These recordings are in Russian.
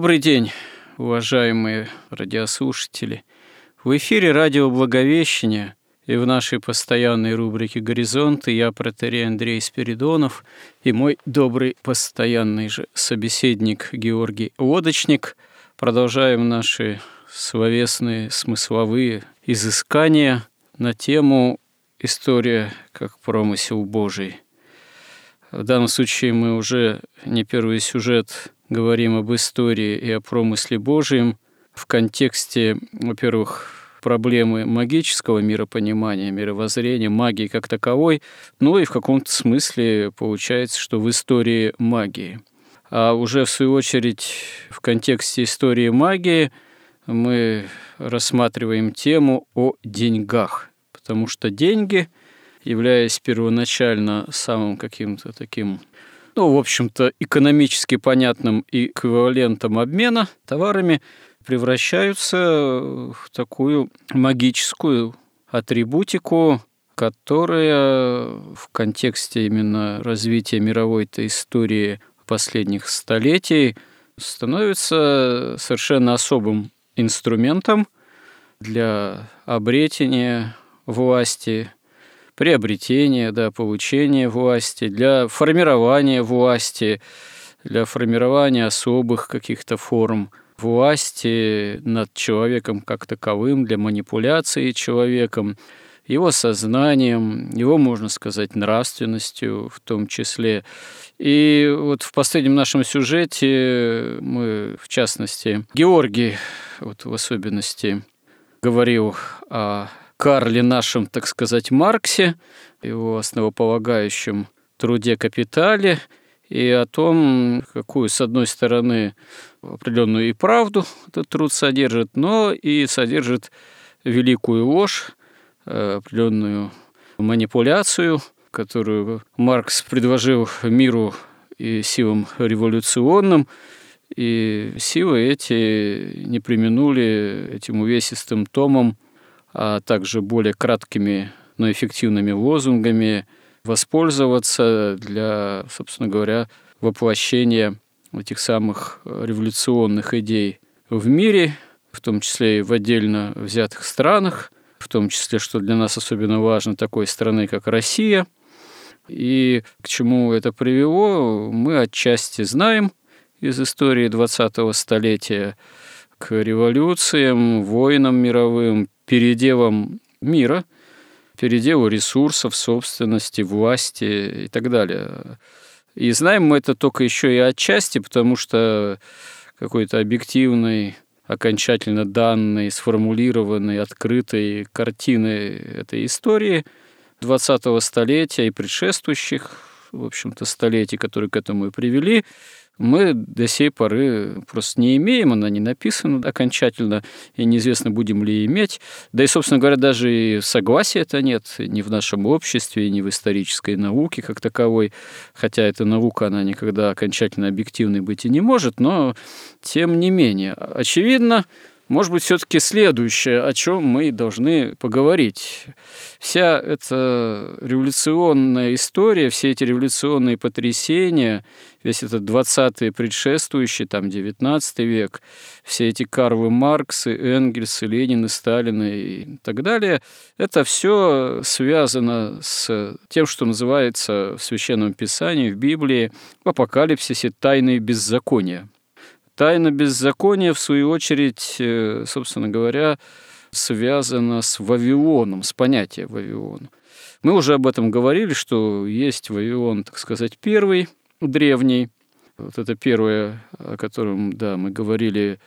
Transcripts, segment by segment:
Добрый день, уважаемые радиослушатели. В эфире радио «Благовещение» и в нашей постоянной рубрике «Горизонты» я, протерей Андрей Спиридонов, и мой добрый постоянный же собеседник Георгий Лодочник. Продолжаем наши словесные, смысловые изыскания на тему «История как промысел Божий». В данном случае мы уже не первый сюжет говорим об истории и о промысле Божьем в контексте, во-первых, проблемы магического миропонимания, мировоззрения, магии как таковой, ну и в каком-то смысле получается, что в истории магии. А уже в свою очередь в контексте истории магии мы рассматриваем тему о деньгах, потому что деньги, являясь первоначально самым каким-то таким ну, в общем-то, экономически понятным эквивалентом обмена товарами, превращаются в такую магическую атрибутику, которая в контексте именно развития мировой-то истории последних столетий становится совершенно особым инструментом для обретения власти приобретения, да, получения власти, для формирования власти, для формирования особых каких-то форм власти над человеком как таковым, для манипуляции человеком, его сознанием, его, можно сказать, нравственностью в том числе. И вот в последнем нашем сюжете мы, в частности, Георгий, вот в особенности, говорил о Карле нашем, так сказать, Марксе, его основополагающем труде «Капитале», и о том, какую, с одной стороны, определенную и правду этот труд содержит, но и содержит великую ложь, э, определенную манипуляцию, которую Маркс предложил миру и силам революционным, и силы эти не применули этим увесистым томом а также более краткими, но эффективными лозунгами воспользоваться для, собственно говоря, воплощения этих самых революционных идей в мире, в том числе и в отдельно взятых странах, в том числе, что для нас особенно важно, такой страны, как Россия. И к чему это привело, мы отчасти знаем из истории 20-го столетия к революциям, войнам мировым, переделом мира, переделу ресурсов, собственности, власти и так далее. И знаем мы это только еще и отчасти, потому что какой-то объективной, окончательно данной, сформулированной, открытой картины этой истории 20-го столетия и предшествующих, в общем-то, столетий, которые к этому и привели, мы до сей поры просто не имеем, она не написана окончательно, и неизвестно, будем ли иметь. Да и, собственно говоря, даже и согласия это нет ни в нашем обществе, ни в исторической науке как таковой, хотя эта наука, она никогда окончательно объективной быть и не может, но тем не менее, очевидно, может быть, все-таки следующее, о чем мы должны поговорить. Вся эта революционная история, все эти революционные потрясения, весь этот 20-й предшествующий, там 19 век, все эти Карлы Марксы, Энгельсы, Ленины, Сталины и так далее, это все связано с тем, что называется в Священном Писании, в Библии, в апокалипсисе тайные беззакония. Тайна беззакония, в свою очередь, э, собственно говоря, связана с Вавилоном, с понятием Вавилона. Мы уже об этом говорили, что есть Вавилон, так сказать, первый, древний. Вот это первое, о котором, да, мы говорили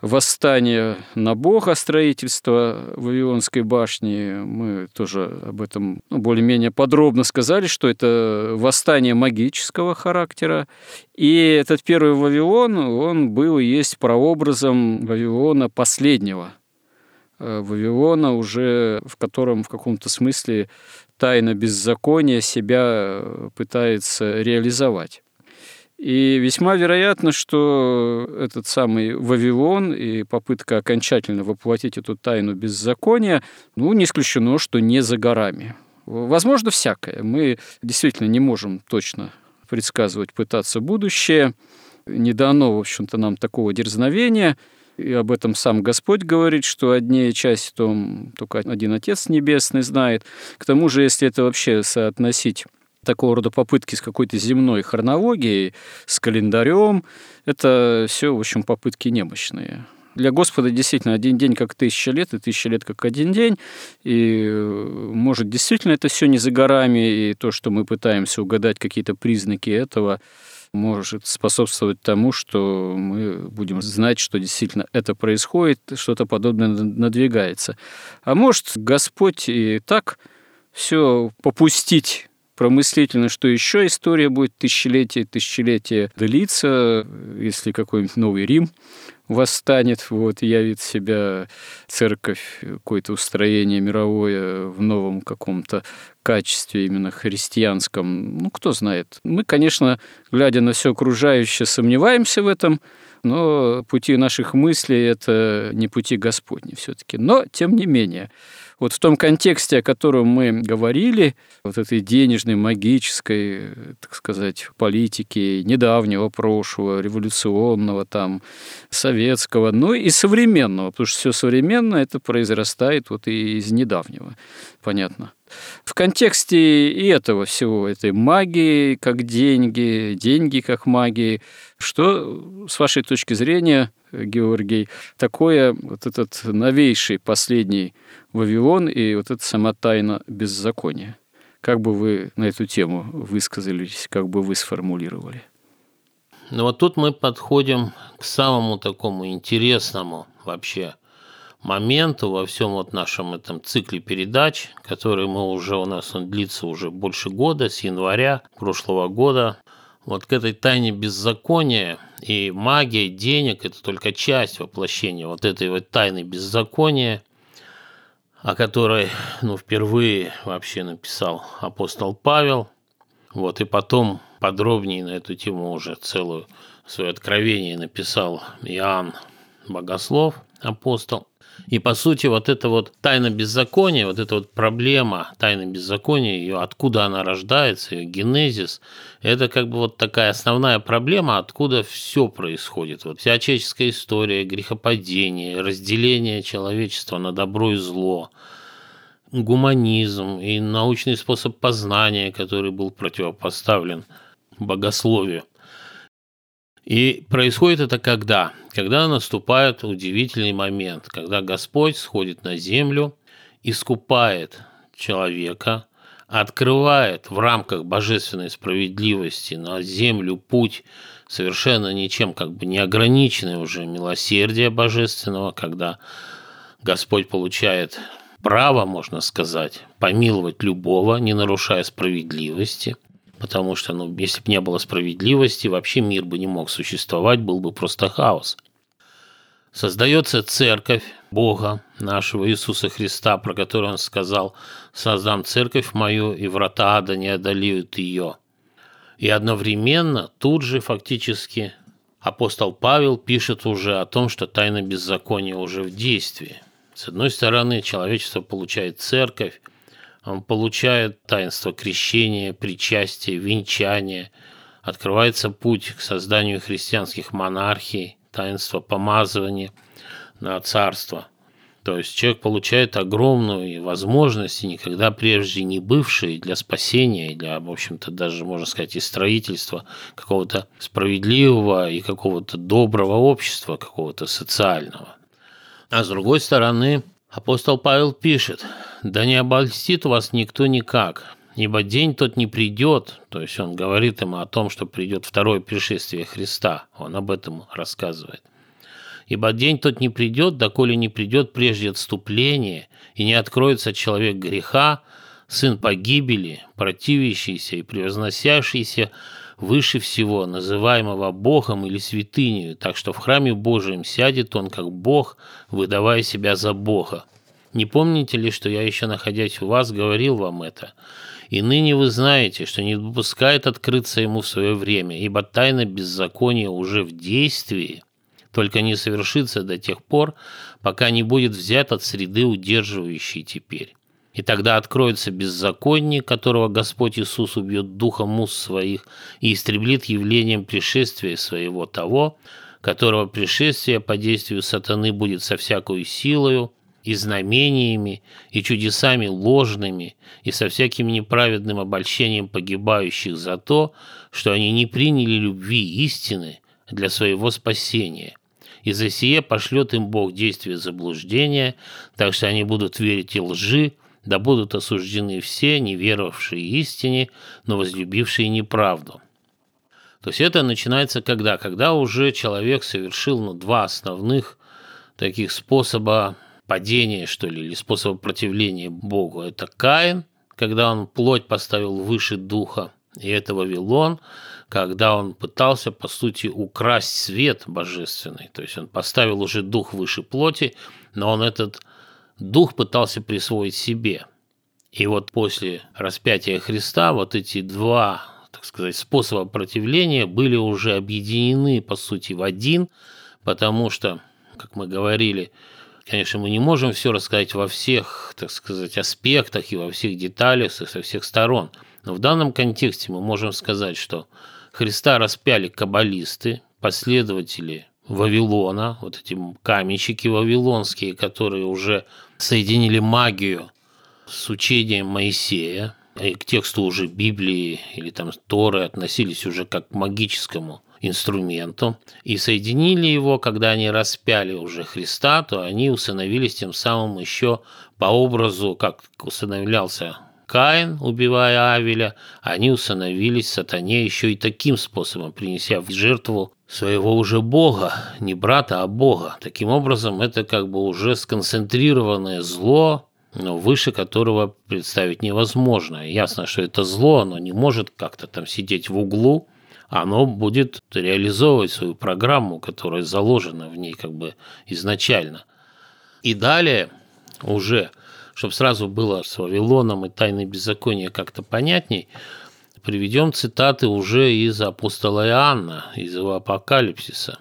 восстание на Бога, строительство Вавилонской башни. Мы тоже об этом ну, более-менее подробно сказали, что это восстание магического характера. И этот первый Вавилон, он был и есть прообразом Вавилона последнего. Э, Вавилона уже, в котором в каком-то смысле тайна беззакония себя пытается реализовать. И весьма вероятно, что этот самый Вавилон и попытка окончательно воплотить эту тайну беззакония, ну, не исключено, что не за горами. Возможно, всякое. Мы действительно не можем точно предсказывать, пытаться будущее. Не дано, в общем-то, нам такого дерзновения. И об этом сам Господь говорит, что одни части том только один Отец Небесный знает. К тому же, если это вообще соотносить такого рода попытки с какой-то земной хронологией, с календарем, это все, в общем, попытки немощные. Для Господа действительно один день как тысяча лет, и тысяча лет как один день. И может действительно это все не за горами, и то, что мы пытаемся угадать какие-то признаки этого, может способствовать тому, что мы будем знать, что действительно это происходит, что-то подобное надвигается. А может Господь и так все попустить промыслительно, что еще история будет тысячелетие, тысячелетие длиться, если какой-нибудь новый Рим восстанет, вот, явит себя церковь, какое-то устроение мировое в новом каком-то качестве именно христианском. Ну, кто знает. Мы, конечно, глядя на все окружающее, сомневаемся в этом, но пути наших мыслей – это не пути Господни все-таки. Но, тем не менее, вот в том контексте, о котором мы говорили, вот этой денежной, магической, так сказать, политики недавнего прошлого, революционного, там, советского, ну и современного, потому что все современное это произрастает вот и из недавнего, понятно. В контексте и этого всего, этой магии как деньги, деньги как магии, что, с вашей точки зрения, Георгий, такое вот этот новейший последний Вавилон и вот эта сама тайна беззакония. Как бы вы на эту тему высказались, как бы вы сформулировали? Ну вот тут мы подходим к самому такому интересному вообще моменту во всем вот нашем этом цикле передач, который мы уже у нас он длится уже больше года, с января прошлого года. Вот к этой тайне беззакония и магия денег – это только часть воплощения вот этой вот тайны беззакония – о которой ну, впервые вообще написал апостол Павел. Вот, и потом подробнее на эту тему уже целую свое откровение написал Иоанн Богослов, апостол. И по сути вот эта вот тайна беззакония, вот эта вот проблема тайны беззакония, ее откуда она рождается, ее генезис, это как бы вот такая основная проблема, откуда все происходит. Вот вся человеческая история, грехопадение, разделение человечества на добро и зло, гуманизм и научный способ познания, который был противопоставлен богословию. И происходит это когда? Когда наступает удивительный момент, когда Господь сходит на землю, искупает человека, открывает в рамках божественной справедливости на землю путь совершенно ничем как бы не ограниченный уже милосердия божественного, когда Господь получает право, можно сказать, помиловать любого, не нарушая справедливости – потому что, ну, если бы не было справедливости, вообще мир бы не мог существовать, был бы просто хаос. Создается церковь Бога, нашего Иисуса Христа, про которую он сказал, «Создам церковь мою, и врата ада не одолеют ее». И одновременно тут же фактически апостол Павел пишет уже о том, что тайна беззакония уже в действии. С одной стороны, человечество получает церковь, получает таинство крещения, причастия, венчания, открывается путь к созданию христианских монархий, таинство помазывания на царство. То есть человек получает огромную возможность, никогда прежде не бывшие для спасения, и для, в общем-то, даже, можно сказать, и строительства какого-то справедливого и какого-то доброго общества, какого-то социального. А с другой стороны, апостол Павел пишет – да не обольстит вас никто никак, ибо день тот не придет, то есть он говорит ему о том, что придет второе пришествие Христа, он об этом рассказывает. Ибо день тот не придет, доколе не придет прежде отступление, и не откроется человек греха, сын погибели, противящийся и превозносящийся выше всего, называемого Богом или святынею, так что в храме Божьем сядет он как Бог, выдавая себя за Бога. Не помните ли, что я еще, находясь у вас, говорил вам это? И ныне вы знаете, что не допускает открыться ему в свое время, ибо тайна беззакония уже в действии, только не совершится до тех пор, пока не будет взят от среды, удерживающей теперь. И тогда откроется беззаконник, которого Господь Иисус убьет духом уст своих и истреблит явлением пришествия своего того, которого пришествие по действию сатаны будет со всякою силою, и знамениями, и чудесами ложными, и со всяким неправедным обольщением погибающих за то, что они не приняли любви истины для своего спасения. И за сие пошлет им Бог действие заблуждения, так что они будут верить и лжи, да будут осуждены все, не веровавшие истине, но возлюбившие неправду. То есть это начинается когда? Когда уже человек совершил ну, два основных таких способа падения, что ли, или способа противления Богу. Это Каин, когда он плоть поставил выше духа, и это Вавилон, когда он пытался, по сути, украсть свет божественный. То есть он поставил уже дух выше плоти, но он этот дух пытался присвоить себе. И вот после распятия Христа вот эти два, так сказать, способа противления были уже объединены, по сути, в один, потому что, как мы говорили, Конечно, мы не можем все рассказать во всех, так сказать, аспектах и во всех деталях со всех сторон. Но в данном контексте мы можем сказать, что Христа распяли каббалисты, последователи Вавилона, вот эти каменщики вавилонские, которые уже соединили магию с учением Моисея, и к тексту уже Библии или там Торы относились уже как к магическому инструменту, и соединили его, когда они распяли уже Христа, то они усыновились тем самым еще по образу, как усыновлялся Каин, убивая Авеля, они усыновились сатане еще и таким способом, принеся в жертву своего уже Бога, не брата, а Бога. Таким образом, это как бы уже сконцентрированное зло, но выше которого представить невозможно. Ясно, что это зло, оно не может как-то там сидеть в углу, оно будет реализовывать свою программу, которая заложена в ней как бы изначально. И далее уже, чтобы сразу было с Вавилоном и тайной беззакония как-то понятней, приведем цитаты уже из апостола Иоанна, из его апокалипсиса.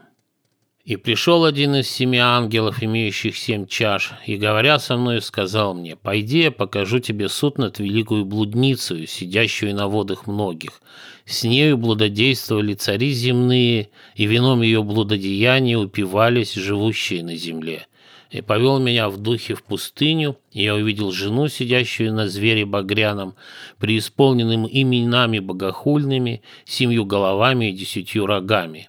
И пришел один из семи ангелов, имеющих семь чаш, и, говоря со мной, сказал мне, «Пойди, я покажу тебе суд над великую блудницей, сидящую на водах многих. С нею блудодействовали цари земные, и вином ее блудодеяния упивались живущие на земле. И повел меня в духе в пустыню, и я увидел жену, сидящую на звере багряном, преисполненным именами богохульными, семью головами и десятью рогами»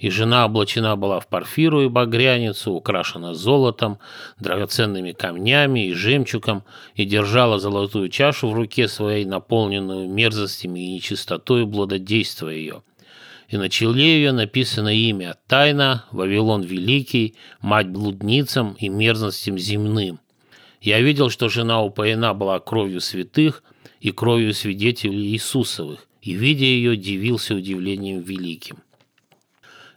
и жена облачена была в парфиру и багряницу, украшена золотом, драгоценными камнями и жемчугом, и держала золотую чашу в руке своей, наполненную мерзостями и нечистотой блудодейства ее. И на челе ее написано имя «Тайна, Вавилон Великий, мать блудницам и мерзостям земным». Я видел, что жена упоена была кровью святых и кровью свидетелей Иисусовых, и, видя ее, дивился удивлением великим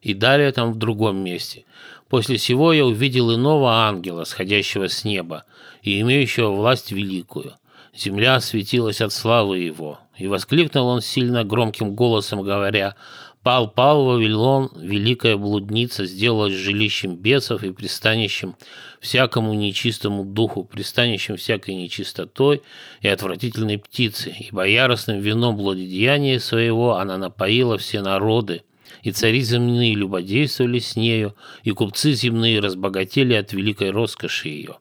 и далее там в другом месте. После сего я увидел иного ангела, сходящего с неба, и имеющего власть великую. Земля осветилась от славы его. И воскликнул он сильно громким голосом, говоря, «Пал, пал, Вавилон, великая блудница, сделалась жилищем бесов и пристанищем всякому нечистому духу, пристанищем всякой нечистотой и отвратительной птицы, ибо яростным вином блудодеяния своего она напоила все народы, и цари земные любодействовали с нею, и купцы земные разбогатели от великой роскоши ее.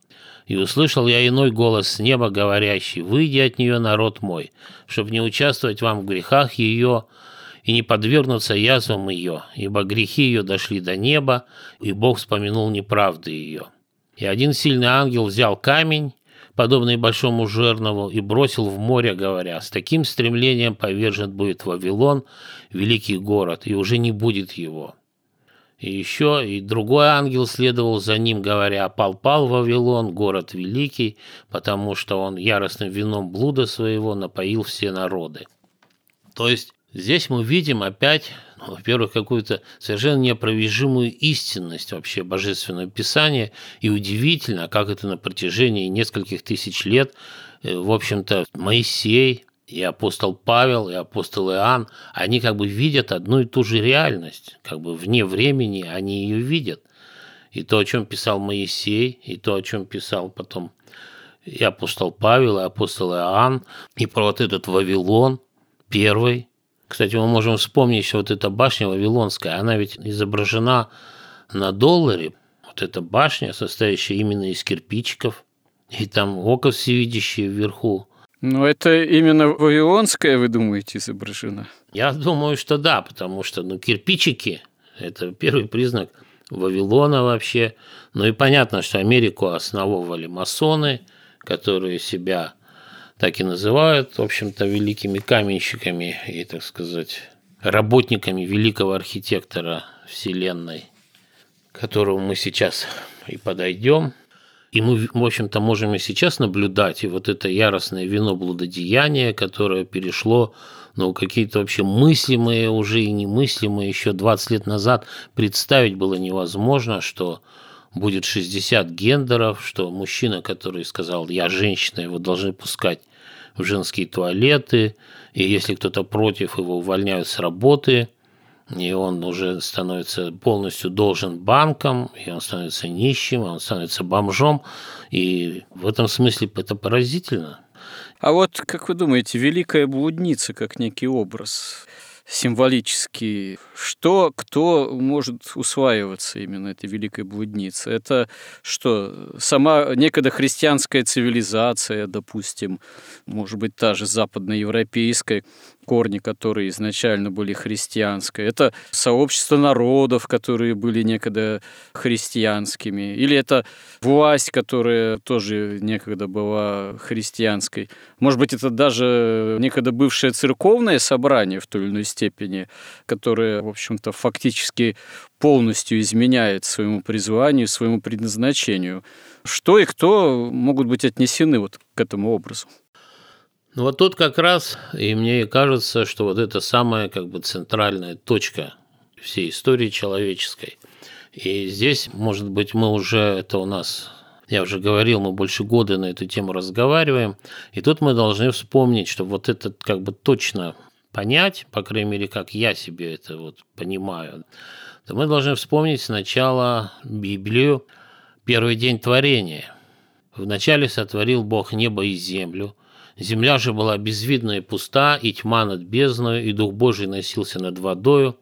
И услышал я иной голос с неба, говорящий, «Выйди от нее, народ мой, чтобы не участвовать вам в грехах ее, и не подвергнуться язвам ее, ибо грехи ее дошли до неба, и Бог вспомянул неправды ее». И один сильный ангел взял камень, подобный большому жернову, и бросил в море, говоря, «С таким стремлением повержен будет Вавилон, великий город, и уже не будет его». И еще и другой ангел следовал за ним, говоря, «Пал-пал Вавилон, город великий, потому что он яростным вином блуда своего напоил все народы». То есть здесь мы видим опять, ну, во-первых, какую-то совершенно неопровержимую истинность вообще Божественного Писания, и удивительно, как это на протяжении нескольких тысяч лет, э, в общем-то, Моисей, и апостол Павел, и апостол Иоанн, они как бы видят одну и ту же реальность, как бы вне времени они ее видят. И то, о чем писал Моисей, и то, о чем писал потом и апостол Павел, и апостол Иоанн, и про вот этот Вавилон первый. Кстати, мы можем вспомнить еще вот эта башня Вавилонская, она ведь изображена на долларе, вот эта башня, состоящая именно из кирпичиков, и там око всевидящее вверху, но это именно вавилонская, вы думаете, изображена? Я думаю, что да, потому что ну, кирпичики – это первый признак Вавилона вообще. Ну и понятно, что Америку основывали масоны, которые себя так и называют, в общем-то, великими каменщиками и, так сказать, работниками великого архитектора Вселенной, к которому мы сейчас и подойдем. И мы, в общем-то, можем и сейчас наблюдать и вот это яростное вино блудодеяния, которое перешло ну, какие-то вообще мыслимые уже и немыслимые еще 20 лет назад представить было невозможно, что будет 60 гендеров, что мужчина, который сказал «я женщина», его должны пускать в женские туалеты, и если кто-то против, его увольняют с работы – и он уже становится полностью должен банкам, и он становится нищим, он становится бомжом, и в этом смысле это поразительно. А вот, как вы думаете, великая блудница как некий образ, символический. Что, кто может усваиваться именно этой великой блудницы? Это что, сама некогда христианская цивилизация, допустим, может быть, та же западноевропейская, корни, которые изначально были христианские. Это сообщество народов, которые были некогда христианскими. Или это власть, которая тоже некогда была христианской. Может быть, это даже некогда бывшее церковное собрание в той или иной степени, которое, в общем-то, фактически полностью изменяет своему призванию, своему предназначению. Что и кто могут быть отнесены вот к этому образу? Ну вот тут как раз, и мне кажется, что вот это самая как бы центральная точка всей истории человеческой. И здесь, может быть, мы уже, это у нас, я уже говорил, мы больше года на эту тему разговариваем, и тут мы должны вспомнить, что вот это как бы точно понять, по крайней мере, как я себе это вот понимаю, то мы должны вспомнить сначала Библию, первый день творения. Вначале сотворил Бог небо и землю – Земля же была безвидна и пуста, и тьма над бездною, и Дух Божий носился над водою.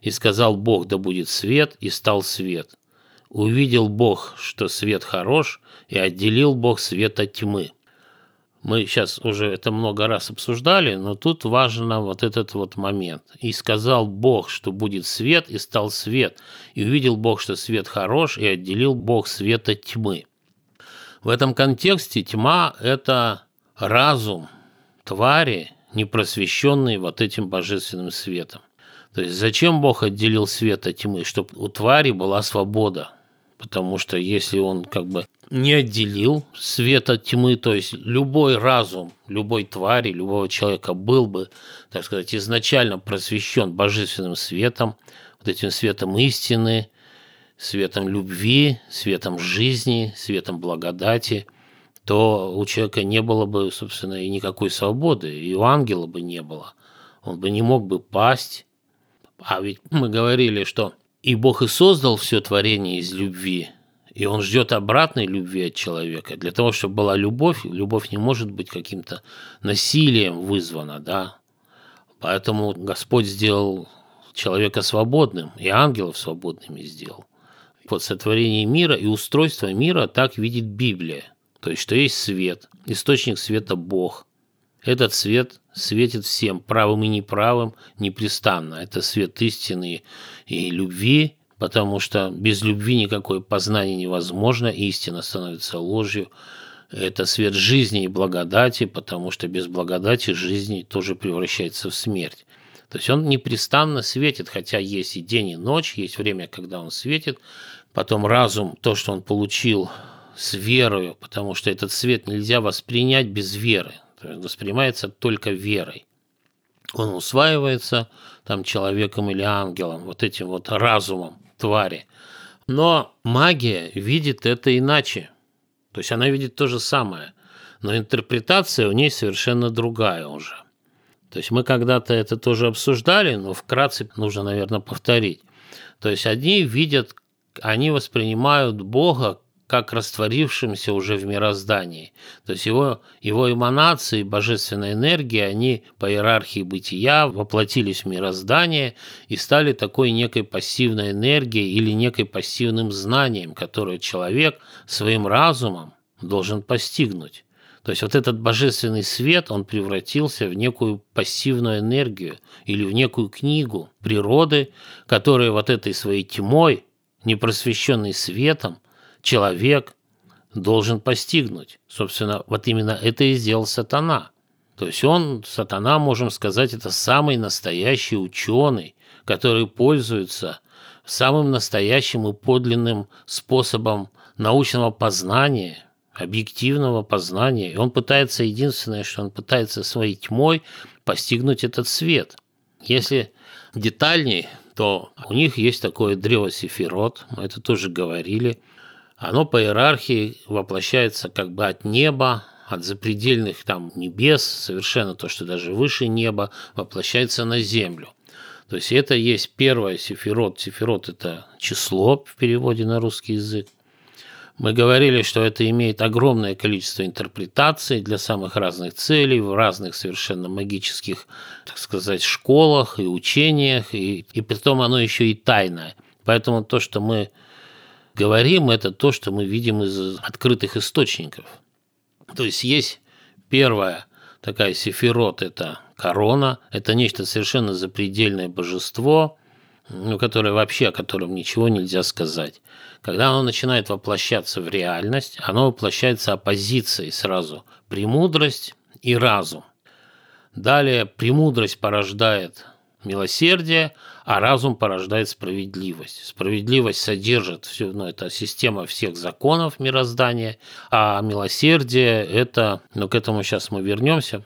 И сказал Бог, да будет свет, и стал свет. Увидел Бог, что свет хорош, и отделил Бог свет от тьмы. Мы сейчас уже это много раз обсуждали, но тут важно вот этот вот момент. «И сказал Бог, что будет свет, и стал свет. И увидел Бог, что свет хорош, и отделил Бог свет от тьмы». В этом контексте тьма – это разум твари, не просвещенный вот этим божественным светом. То есть зачем Бог отделил свет от тьмы? Чтобы у твари была свобода. Потому что если он как бы не отделил свет от тьмы, то есть любой разум, любой твари, любого человека был бы, так сказать, изначально просвещен божественным светом, вот этим светом истины, светом любви, светом жизни, светом благодати – то у человека не было бы, собственно, и никакой свободы, и у ангела бы не было. Он бы не мог бы пасть. А ведь мы говорили, что и Бог и создал все творение из любви, и Он ждет обратной любви от человека. Для того, чтобы была любовь, любовь не может быть каким-то насилием вызвана, да. Поэтому Господь сделал человека свободным, и ангелов свободными сделал. Вот сотворение мира и устройство мира так видит Библия. То есть, что есть свет, источник света – Бог. Этот свет светит всем, правым и неправым, непрестанно. Это свет истины и любви, потому что без любви никакое познание невозможно, истина становится ложью. Это свет жизни и благодати, потому что без благодати жизнь тоже превращается в смерть. То есть он непрестанно светит, хотя есть и день, и ночь, есть время, когда он светит. Потом разум, то, что он получил с верою, потому что этот свет нельзя воспринять без веры. Воспринимается только верой. Он усваивается там человеком или ангелом, вот этим вот разумом твари. Но магия видит это иначе. То есть она видит то же самое, но интерпретация у ней совершенно другая уже. То есть мы когда-то это тоже обсуждали, но вкратце нужно, наверное, повторить. То есть одни видят, они воспринимают Бога как растворившимся уже в мироздании. То есть его, его эманации, божественной энергии, они по иерархии бытия воплотились в мироздание и стали такой некой пассивной энергией или некой пассивным знанием, которое человек своим разумом должен постигнуть. То есть вот этот божественный свет, он превратился в некую пассивную энергию или в некую книгу природы, которая вот этой своей тьмой, непросвещенной светом, человек должен постигнуть. Собственно, вот именно это и сделал сатана. То есть он, сатана, можем сказать, это самый настоящий ученый, который пользуется самым настоящим и подлинным способом научного познания, объективного познания. И он пытается, единственное, что он пытается своей тьмой постигнуть этот свет. Если детальней, то у них есть такое древо Сефирот, мы это тоже говорили – оно по иерархии воплощается как бы от неба, от запредельных там небес, совершенно то, что даже выше неба, воплощается на землю. То есть это есть первое сефирот. Сефирот – это число в переводе на русский язык. Мы говорили, что это имеет огромное количество интерпретаций для самых разных целей, в разных совершенно магических, так сказать, школах и учениях, и, и потом оно еще и тайное. Поэтому то, что мы говорим, это то, что мы видим из открытых источников. То есть есть первая такая сефирот – это корона, это нечто совершенно запредельное божество, ну, которое вообще, о котором ничего нельзя сказать. Когда оно начинает воплощаться в реальность, оно воплощается оппозицией сразу – премудрость и разум. Далее премудрость порождает милосердие, а разум порождает справедливость. Справедливость содержит всю, ну, это система всех законов мироздания, а милосердие – это, ну, к этому сейчас мы вернемся.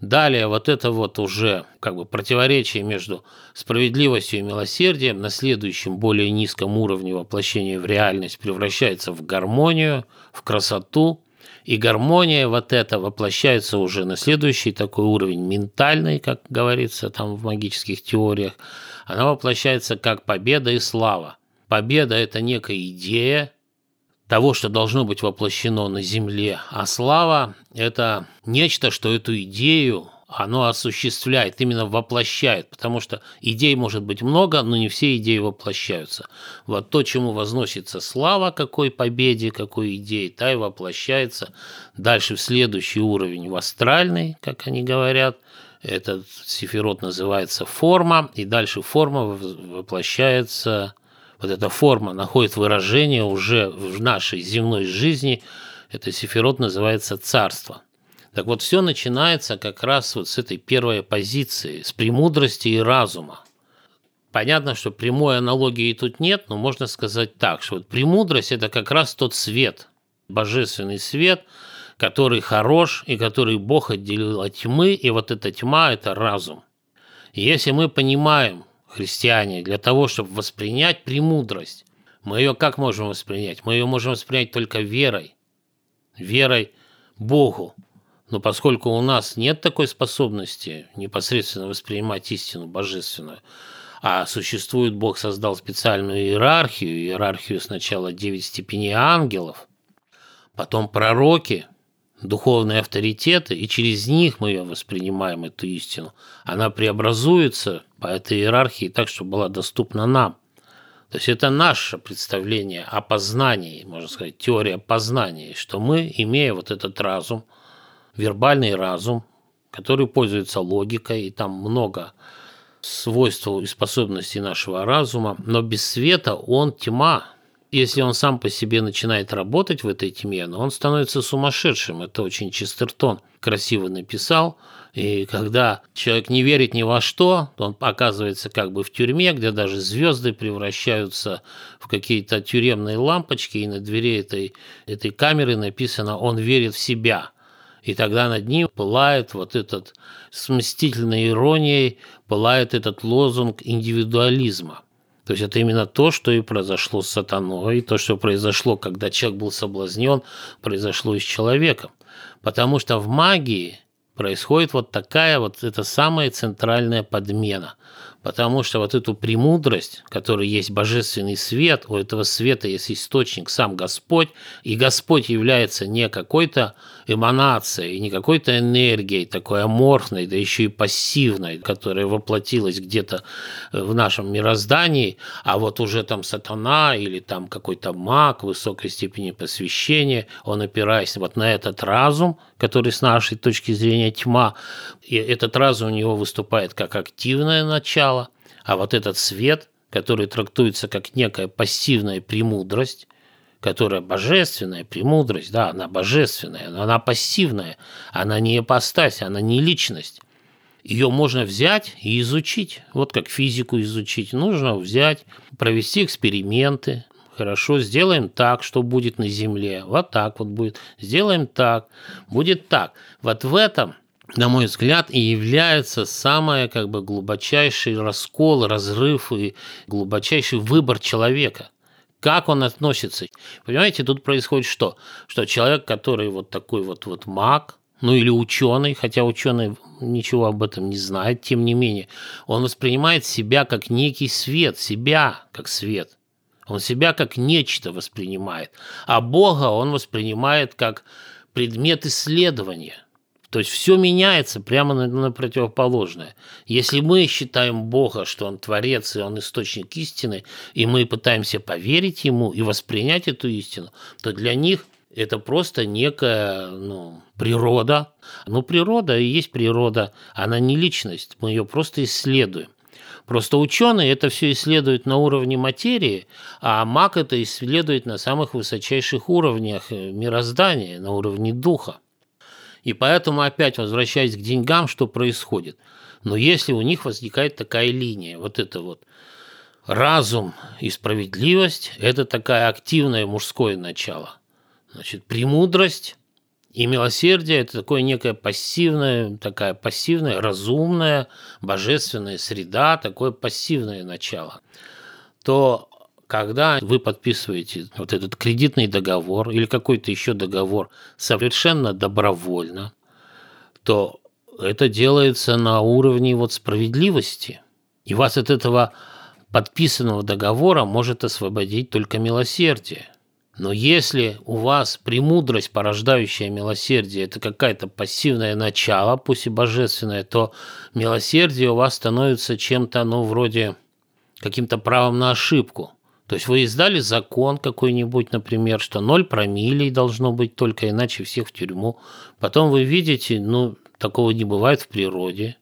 Далее вот это вот уже как бы противоречие между справедливостью и милосердием на следующем более низком уровне воплощения в реальность превращается в гармонию, в красоту, и гармония вот эта воплощается уже на следующий такой уровень ментальный, как говорится там в магических теориях. Она воплощается как победа и слава. Победа – это некая идея того, что должно быть воплощено на Земле, а слава – это нечто, что эту идею оно осуществляет, именно воплощает, потому что идей может быть много, но не все идеи воплощаются. Вот то, чему возносится слава какой победе, какой идеи, та и воплощается дальше в следующий уровень, в астральный, как они говорят, этот сифирот называется форма, и дальше форма воплощается, вот эта форма находит выражение уже в нашей земной жизни, это сифирот называется царство. Так вот, все начинается как раз вот с этой первой позиции, с премудрости и разума. Понятно, что прямой аналогии тут нет, но можно сказать так, что вот премудрость – это как раз тот свет, божественный свет, который хорош и который Бог отделил от тьмы, и вот эта тьма – это разум. И если мы понимаем, христиане, для того, чтобы воспринять премудрость, мы ее как можем воспринять? Мы ее можем воспринять только верой, верой Богу, но поскольку у нас нет такой способности непосредственно воспринимать истину божественную, а существует Бог создал специальную иерархию, иерархию сначала девять степеней ангелов, потом пророки, духовные авторитеты, и через них мы ее воспринимаем, эту истину. Она преобразуется по этой иерархии так, чтобы была доступна нам. То есть это наше представление о познании, можно сказать, теория познания, что мы, имея вот этот разум – вербальный разум, который пользуется логикой, и там много свойств и способностей нашего разума, но без света он тьма. если он сам по себе начинает работать в этой тьме, но он становится сумасшедшим. Это очень Честертон красиво написал. И когда человек не верит ни во что, то он оказывается как бы в тюрьме, где даже звезды превращаются в какие-то тюремные лампочки, и на двери этой, этой камеры написано «Он верит в себя». И тогда над ним пылает вот этот с мстительной иронией, пылает этот лозунг индивидуализма. То есть это именно то, что и произошло с сатаной, и то, что произошло, когда человек был соблазнен, произошло и с человеком. Потому что в магии происходит вот такая вот, это самая центральная подмена – Потому что вот эту премудрость, которая есть божественный свет, у этого света есть источник сам Господь, и Господь является не какой-то эманацией, не какой-то энергией такой аморфной, да еще и пассивной, которая воплотилась где-то в нашем мироздании, а вот уже там сатана или там какой-то маг высокой степени посвящения, он опираясь вот на этот разум, который с нашей точки зрения тьма, и этот разум у него выступает как активное начало, а вот этот свет, который трактуется как некая пассивная премудрость, которая божественная премудрость, да, она божественная, но она пассивная, она не ипостась, она не личность. Ее можно взять и изучить, вот как физику изучить. Нужно взять, провести эксперименты, Хорошо, сделаем так, что будет на Земле. Вот так вот будет. Сделаем так, будет так. Вот в этом – на мой взгляд, и является самый как бы глубочайший раскол, разрыв и глубочайший выбор человека. Как он относится? Понимаете, тут происходит что? Что человек, который вот такой вот, вот маг, ну или ученый, хотя ученый ничего об этом не знает, тем не менее, он воспринимает себя как некий свет, себя как свет. Он себя как нечто воспринимает, а Бога он воспринимает как предмет исследования – то есть все меняется прямо на, на противоположное. Если мы считаем Бога, что Он творец и Он источник истины, и мы пытаемся поверить Ему и воспринять эту истину, то для них это просто некая ну, природа. Ну, природа и есть природа, она не личность, мы ее просто исследуем. Просто ученые это все исследуют на уровне материи, а маг это исследует на самых высочайших уровнях э, мироздания, на уровне духа. И поэтому опять возвращаясь к деньгам, что происходит. Но если у них возникает такая линия, вот это вот разум и справедливость – это такая активное мужское начало. Значит, премудрость и милосердие – это такое некое пассивное, такая пассивная, разумная, божественная среда, такое пассивное начало. То когда вы подписываете вот этот кредитный договор или какой-то еще договор совершенно добровольно, то это делается на уровне вот справедливости. И вас от этого подписанного договора может освободить только милосердие. Но если у вас премудрость, порождающая милосердие, это какая-то пассивное начало, пусть и божественное, то милосердие у вас становится чем-то, ну, вроде каким-то правом на ошибку. То есть вы издали закон какой-нибудь, например, что 0 промилей должно быть только, иначе всех в тюрьму. Потом вы видите, ну, такого не бывает в природе.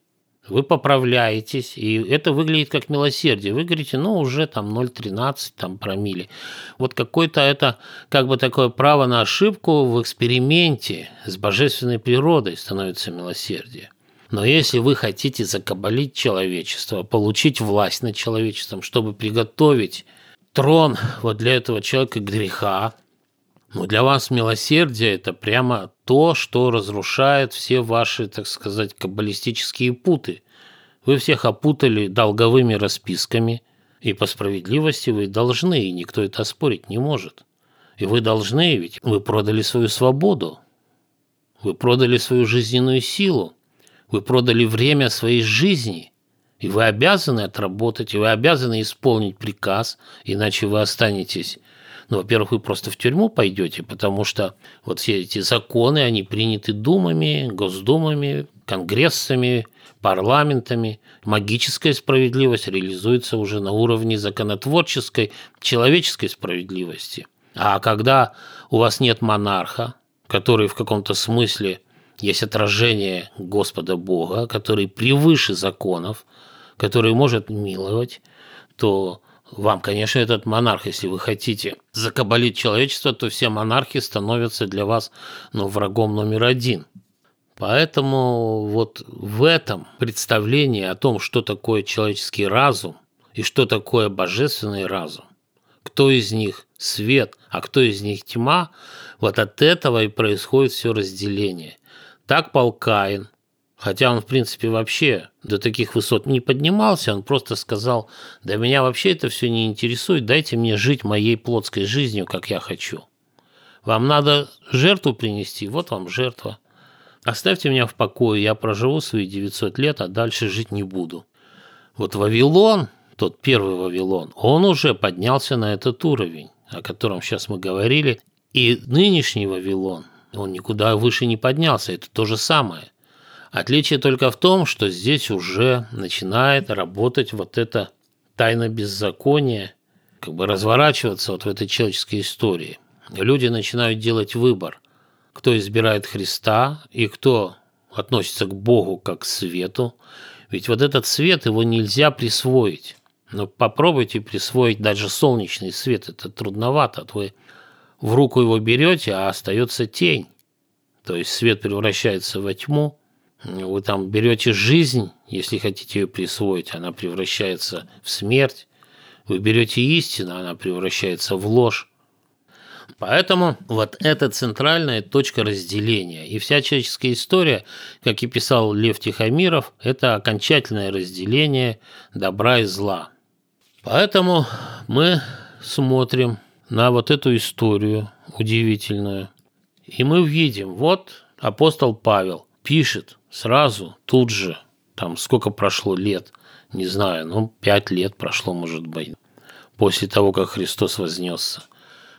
Вы поправляетесь, и это выглядит как милосердие. Вы говорите, ну, уже там 0,13 там промили. Вот какое-то это как бы такое право на ошибку в эксперименте с божественной природой становится милосердие. Но если вы хотите закабалить человечество, получить власть над человечеством, чтобы приготовить трон вот для этого человека греха. Но для вас милосердие – это прямо то, что разрушает все ваши, так сказать, каббалистические путы. Вы всех опутали долговыми расписками, и по справедливости вы должны, и никто это оспорить не может. И вы должны, ведь вы продали свою свободу, вы продали свою жизненную силу, вы продали время своей жизни – и вы обязаны отработать, и вы обязаны исполнить приказ, иначе вы останетесь ну, во-первых, вы просто в тюрьму пойдете, потому что вот все эти законы, они приняты думами, госдумами, конгрессами, парламентами. Магическая справедливость реализуется уже на уровне законотворческой, человеческой справедливости. А когда у вас нет монарха, который в каком-то смысле есть отражение Господа Бога, который превыше законов, который может миловать, то вам, конечно, этот монарх, если вы хотите закабалить человечество, то все монархи становятся для вас ну, врагом номер один. Поэтому вот в этом представлении о том, что такое человеческий разум и что такое божественный разум, кто из них свет, а кто из них тьма, вот от этого и происходит все разделение. Так Пал Каин, хотя он, в принципе, вообще до таких высот не поднимался, он просто сказал, да меня вообще это все не интересует, дайте мне жить моей плотской жизнью, как я хочу. Вам надо жертву принести, вот вам жертва. Оставьте меня в покое, я проживу свои 900 лет, а дальше жить не буду. Вот Вавилон, тот первый Вавилон, он уже поднялся на этот уровень, о котором сейчас мы говорили, и нынешний Вавилон, он никуда выше не поднялся, это то же самое. Отличие только в том, что здесь уже начинает работать вот это тайна беззакония, как бы разворачиваться вот в этой человеческой истории. Люди начинают делать выбор кто избирает Христа и кто относится к Богу как к свету. Ведь вот этот свет, его нельзя присвоить. Но попробуйте присвоить даже солнечный свет, это трудновато. Вы в руку его берете, а остается тень. То есть свет превращается во тьму. Вы там берете жизнь, если хотите ее присвоить, она превращается в смерть. Вы берете истину, она превращается в ложь. Поэтому вот это центральная точка разделения. И вся человеческая история, как и писал Лев Тихомиров, это окончательное разделение добра и зла. Поэтому мы смотрим на вот эту историю удивительную, и мы видим, вот апостол Павел пишет сразу, тут же, там сколько прошло лет, не знаю, ну, пять лет прошло, может быть, после того, как Христос вознесся –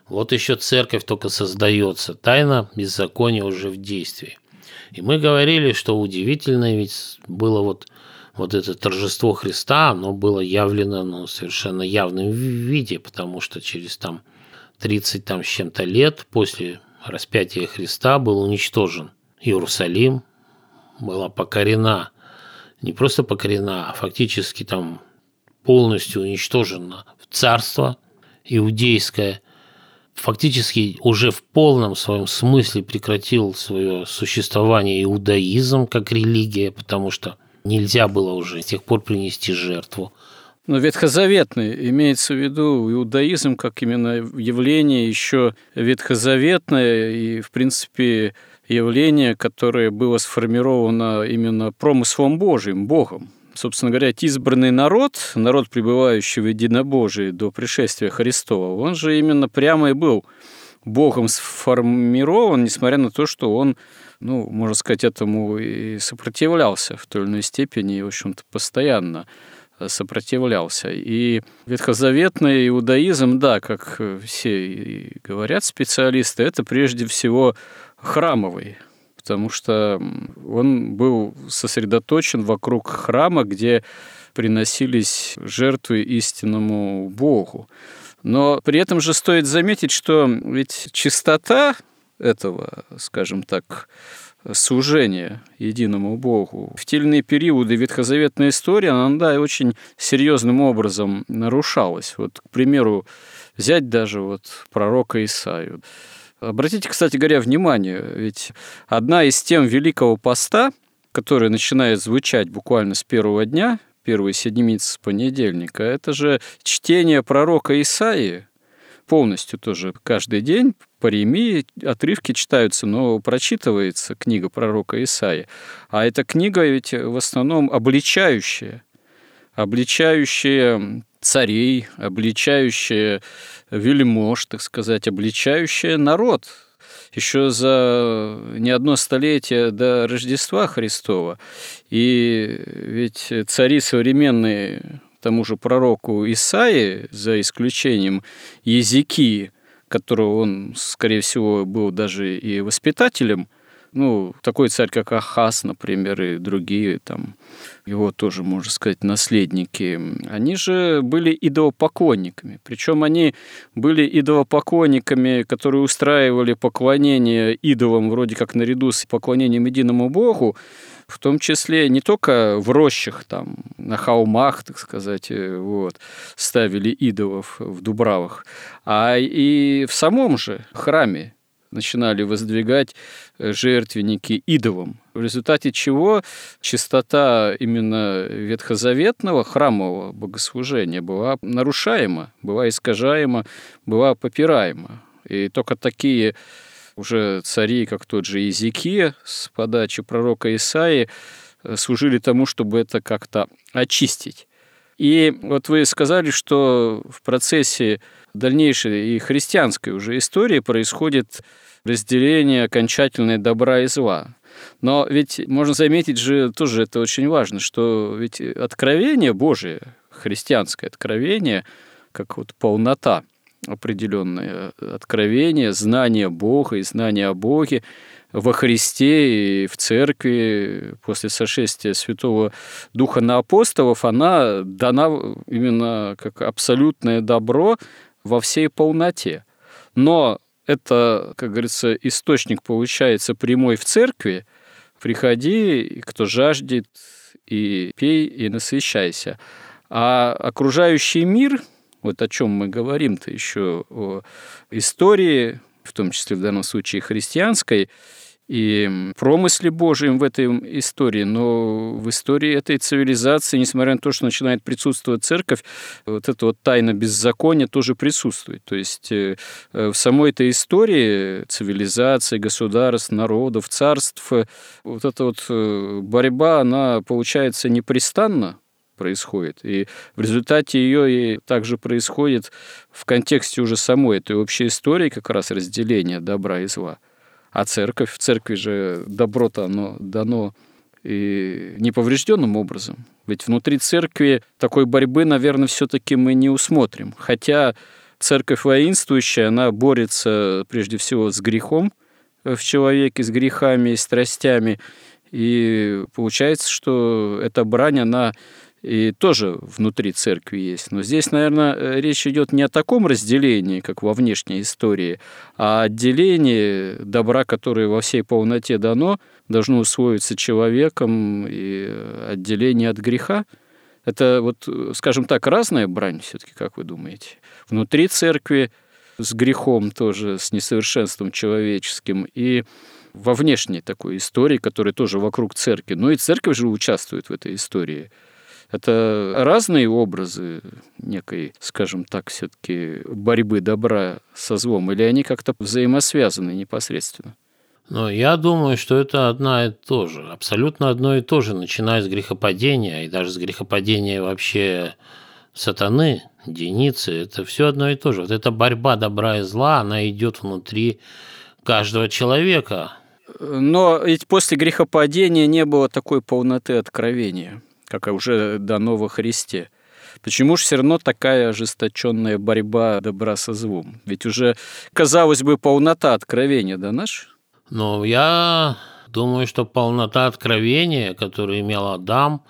вот еще церковь только создается, тайна беззакония уже в действии. И мы говорили, что удивительно ведь было вот, вот это торжество Христа, оно было явлено ну, совершенно явным виде, потому что через там 30 там с чем-то лет после распятия Христа был уничтожен Иерусалим, была покорена, не просто покорена, а фактически там полностью уничтожена царство иудейское, фактически уже в полном своем смысле прекратил свое существование иудаизм как религия, потому что нельзя было уже с тех пор принести жертву. Но ветхозаветный имеется в виду иудаизм как именно явление еще ветхозаветное. И, в принципе, явление, которое было сформировано именно промыслом Божьим, Богом собственно говоря, избранный народ, народ, пребывающий в единобожии до пришествия Христова, он же именно прямо и был Богом сформирован, несмотря на то, что он, ну, можно сказать, этому и сопротивлялся в той или иной степени, и, в общем-то, постоянно сопротивлялся. И ветхозаветный иудаизм, да, как все говорят специалисты, это прежде всего храмовый потому что он был сосредоточен вокруг храма, где приносились жертвы истинному Богу. Но при этом же стоит заметить, что ведь чистота этого, скажем так, сужения единому Богу. В те периоды ветхозаветной истории она, да, очень серьезным образом нарушалась. Вот, к примеру, взять даже вот пророка Исаию. Обратите, кстати говоря, внимание, ведь одна из тем Великого Поста, которая начинает звучать буквально с первого дня, первой седмицы с понедельника, это же чтение пророка Исаии, полностью тоже каждый день по Ремии отрывки читаются, но прочитывается книга пророка Исаии. А эта книга ведь в основном обличающая, обличающая царей, обличающая вельмож, так сказать, обличающая народ еще за не одно столетие до Рождества Христова. И ведь цари современные тому же пророку Исаии, за исключением языки, которого он, скорее всего, был даже и воспитателем, ну, такой царь, как Ахас, например, и другие там, его тоже, можно сказать, наследники, они же были идолопоклонниками. Причем они были идолопоклонниками, которые устраивали поклонение идолам вроде как наряду с поклонением единому Богу, в том числе не только в рощах, там, на холмах, так сказать, э, вот, ставили идолов в Дубравах, а и в самом же храме начинали воздвигать э, жертвенники идолам, в результате чего чистота именно ветхозаветного храмового богослужения была нарушаема, была искажаема, была попираема. И только такие уже цари, как тот же Иезекия с подачи пророка Исаи, э, служили тому, чтобы это как-то очистить. И вот вы сказали, что в процессе дальнейшей и христианской уже истории происходит разделение окончательное добра и зла. Но ведь можно заметить же, тоже это очень важно, что ведь откровение Божие, христианское откровение, как вот полнота определенное откровение, знание Бога и знание о Боге во Христе и в церкви после сошествия Святого Духа на апостолов, она дана именно как абсолютное добро во всей полноте. Но это, как говорится, источник получается прямой в церкви. Приходи, кто жаждет, и пей, и насыщайся. А окружающий мир, вот о чем мы говорим-то еще, о истории, в том числе в данном случае христианской, и промысле Божьем в этой истории, но в истории этой цивилизации, несмотря на то, что начинает присутствовать церковь, вот эта вот тайна беззакония тоже присутствует. То есть э, в самой этой истории цивилизации, государств, народов, царств, вот эта вот э, борьба, она получается непрестанно, происходит. И в результате ее и также происходит в контексте уже самой этой общей истории как раз разделения добра и зла. А церковь, в церкви же добро-то оно дано и неповрежденным образом. Ведь внутри церкви такой борьбы, наверное, все-таки мы не усмотрим. Хотя церковь воинствующая, она борется прежде всего с грехом в человеке, с грехами и страстями. И получается, что эта брань, она и тоже внутри церкви есть. Но здесь, наверное, э, речь идет не о таком разделении, как во внешней истории, а отделении добра, которое во всей полноте дано, должно усвоиться человеком, и отделение от греха. Это вот, скажем так, разная брань все-таки, как вы думаете? Внутри церкви с грехом тоже, с несовершенством человеческим, и во внешней такой истории, которая тоже вокруг церкви. Но и церковь же участвует в этой истории – это разные образы некой, скажем так, все-таки борьбы добра со злом, или они как-то взаимосвязаны непосредственно? Но я думаю, что это одна и то же, абсолютно одно и то же, начиная с грехопадения и даже с грехопадения вообще сатаны, единицы, это все одно и то же. Вот эта борьба добра и зла, она идет внутри каждого человека. Но ведь после грехопадения не было такой полноты откровения как уже дано во Христе. Почему же все равно такая ожесточенная борьба добра со злом? Ведь уже, казалось бы, полнота откровения да наш? Ну, я думаю, что полнота откровения, которую имел Адам,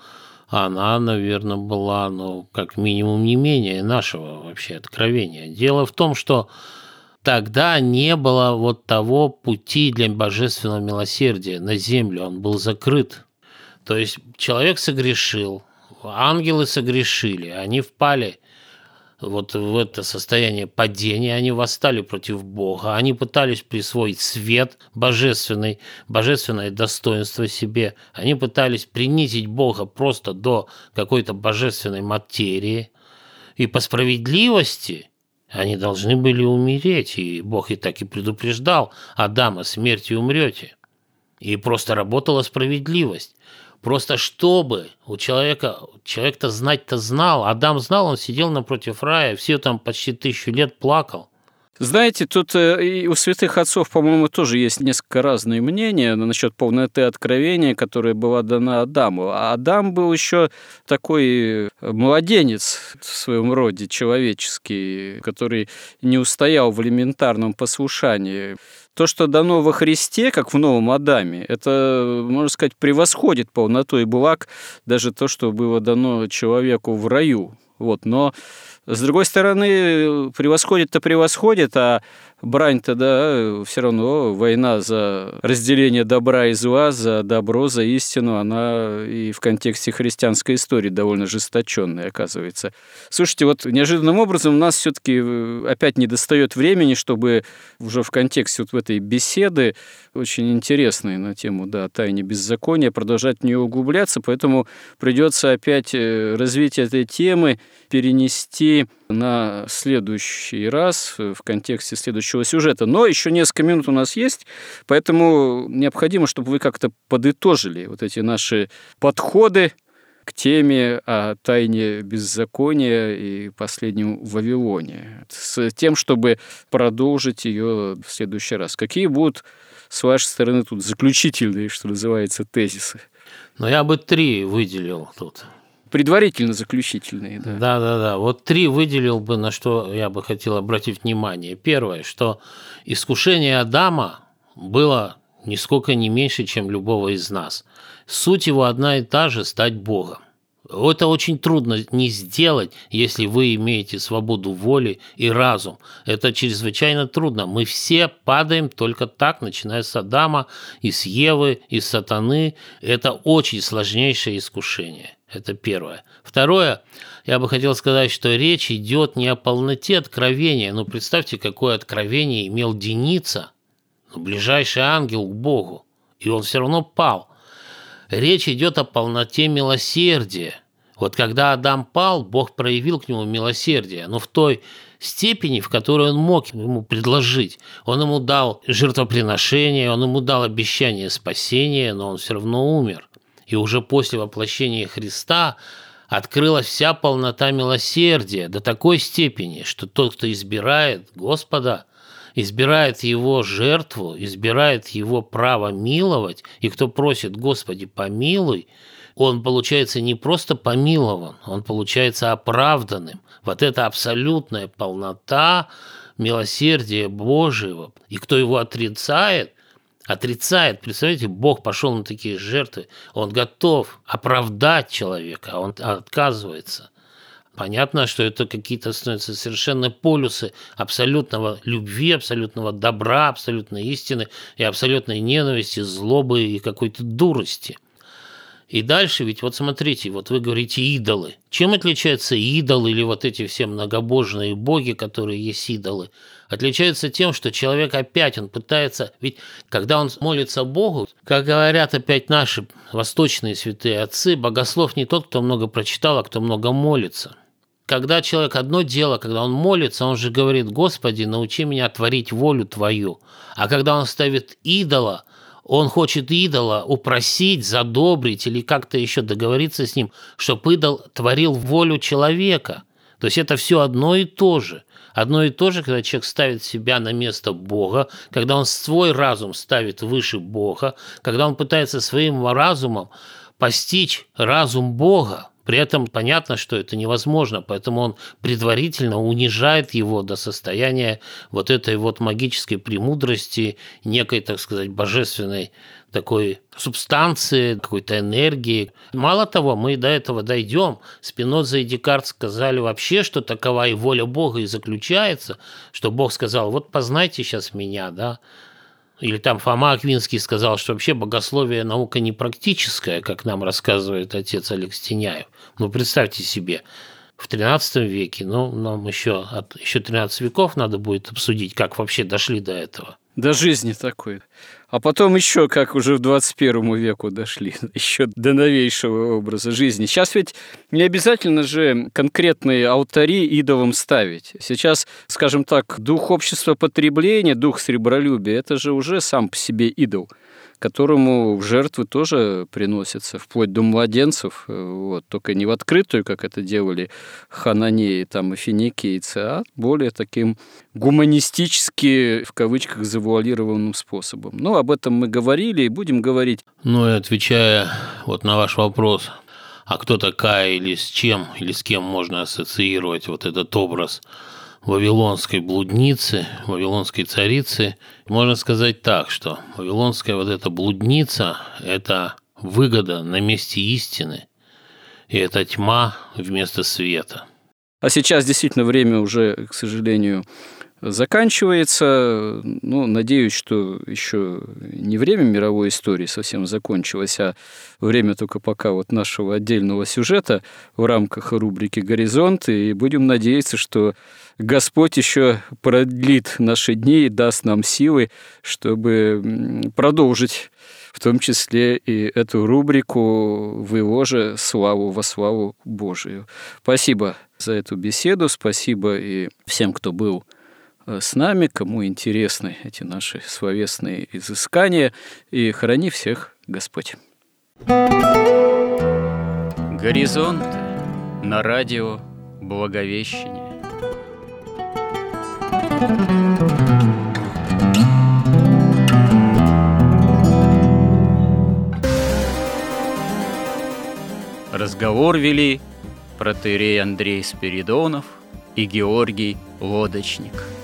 она, наверное, была, ну, как минимум, не менее нашего вообще откровения. Дело в том, что тогда не было вот того пути для божественного милосердия на землю, он был закрыт. То есть человек согрешил, ангелы согрешили, они впали вот в это состояние падения, они восстали против Бога, они пытались присвоить свет божественный, божественное достоинство себе, они пытались принизить Бога просто до какой-то божественной материи, и по справедливости они должны были умереть, и Бог и так и предупреждал Адама, смертью умрете. И просто работала справедливость. Просто чтобы у человека, человек-то знать-то знал, Адам знал, он сидел напротив рая, все там почти тысячу лет плакал. Знаете, тут э, и у святых отцов, по-моему, тоже есть несколько разные мнения насчет полноты откровения, которая была дана Адаму. А Адам был еще такой э, младенец в своем роде человеческий, который не устоял в элементарном послушании то, что дано во Христе, как в Новом Адаме, это, можно сказать, превосходит полнотой благ даже то, что было дано человеку в раю. Вот. Но, с другой стороны, превосходит-то превосходит, а брань-то, да, все равно война за разделение добра и зла, за добро, за истину, она и в контексте христианской истории довольно жесточенная, оказывается. Слушайте, вот неожиданным образом у нас все-таки э, опять не достает времени, чтобы уже в контексте вот этой беседы, очень интересной на тему, да, тайне беззакония, продолжать в нее углубляться, поэтому придется опять э, развитие этой темы перенести на следующий раз в контексте следующего сюжета. Но еще несколько минут у нас есть, поэтому необходимо, чтобы вы как-то подытожили вот эти наши подходы к теме о тайне беззакония и последнем Вавилоне, с тем, чтобы продолжить ее в следующий раз. Какие будут с вашей стороны тут заключительные, что называется, тезисы? Ну, я бы три выделил тут предварительно заключительные. Да. да, да, да. Вот три выделил бы, на что я бы хотел обратить внимание. Первое, что искушение Адама было нисколько не меньше, чем любого из нас. Суть его одна и та же – стать Богом. Это очень трудно не сделать, если вы имеете свободу воли и разум. Это чрезвычайно трудно. Мы все падаем только так, начиная с Адама, и с Евы, и с Сатаны. Это очень сложнейшее искушение. Это первое. Второе, я бы хотел сказать, что речь идет не о полноте откровения. Ну, представьте, какое откровение имел Деница, ну, ближайший ангел к Богу, и он все равно пал. Речь идет о полноте милосердия. Вот когда Адам пал, Бог проявил к нему милосердие, но в той степени, в которой он мог ему предложить. Он ему дал жертвоприношение, он ему дал обещание спасения, но он все равно умер. И уже после воплощения Христа открылась вся полнота милосердия до такой степени, что тот, кто избирает Господа, избирает его жертву, избирает его право миловать, и кто просит «Господи, помилуй», он получается не просто помилован, он получается оправданным. Вот эта абсолютная полнота милосердия Божьего. И кто его отрицает, отрицает. Представляете, Бог пошел на такие жертвы, он готов оправдать человека, а он отказывается. Понятно, что это какие-то становятся совершенно полюсы абсолютного любви, абсолютного добра, абсолютной истины и абсолютной ненависти, злобы и какой-то дурости – и дальше, ведь вот смотрите, вот вы говорите идолы. Чем отличаются идолы или вот эти все многобожные боги, которые есть идолы? Отличаются тем, что человек опять, он пытается, ведь когда он молится Богу, как говорят опять наши восточные святые отцы, богослов не тот, кто много прочитал, а кто много молится. Когда человек одно дело, когда он молится, он же говорит, Господи, научи меня творить волю Твою. А когда он ставит идола – он хочет идола упросить, задобрить или как-то еще договориться с ним, чтобы идол творил волю человека. То есть это все одно и то же. Одно и то же, когда человек ставит себя на место Бога, когда он свой разум ставит выше Бога, когда он пытается своим разумом постичь разум Бога, при этом понятно, что это невозможно, поэтому он предварительно унижает его до состояния вот этой вот магической премудрости, некой, так сказать, божественной такой субстанции, какой-то энергии. Мало того, мы до этого дойдем. Спиноза и Декарт сказали вообще, что такова и воля Бога и заключается, что Бог сказал, вот познайте сейчас меня, да, или там Фома Аквинский сказал, что вообще богословие наука не практическая, как нам рассказывает отец Алекс Теняев. Ну, представьте себе, в XIII веке, ну, нам еще, от, еще 13 веков надо будет обсудить, как вообще дошли до этого. До жизни такой. А потом еще, как уже в 21 веку дошли, еще до новейшего образа жизни. Сейчас ведь не обязательно же конкретные алтари идолам ставить. Сейчас, скажем так, дух общества потребления, дух сребролюбия, это же уже сам по себе идол – которому в жертвы тоже приносятся, вплоть до младенцев, э, вот, только не в открытую, как это делали хананеи там, и финикийцы, а более таким гуманистически, в кавычках, завуалированным способом. Ну, об этом мы говорили и будем говорить. Ну и отвечая вот на ваш вопрос, а кто такая или с чем, или с кем можно ассоциировать вот этот образ вавилонской блудницы, вавилонской царицы. Можно сказать так, что вавилонская вот эта блудница – это выгода на месте истины, и это тьма вместо света. А сейчас действительно время уже, к сожалению, заканчивается. Ну, надеюсь, что еще не время мировой истории совсем закончилось, а время только пока вот нашего отдельного сюжета в рамках рубрики «Горизонт». И будем надеяться, что Господь еще продлит наши дни и даст нам силы, чтобы продолжить в том числе и эту рубрику в его же славу, во славу Божию. Спасибо за эту беседу, спасибо и всем, кто был с нами, кому интересны эти наши словесные изыскания, и храни всех Господь. Горизонт на радио Благовещение. Разговор вели протерей Андрей Спиридонов и Георгий Лодочник –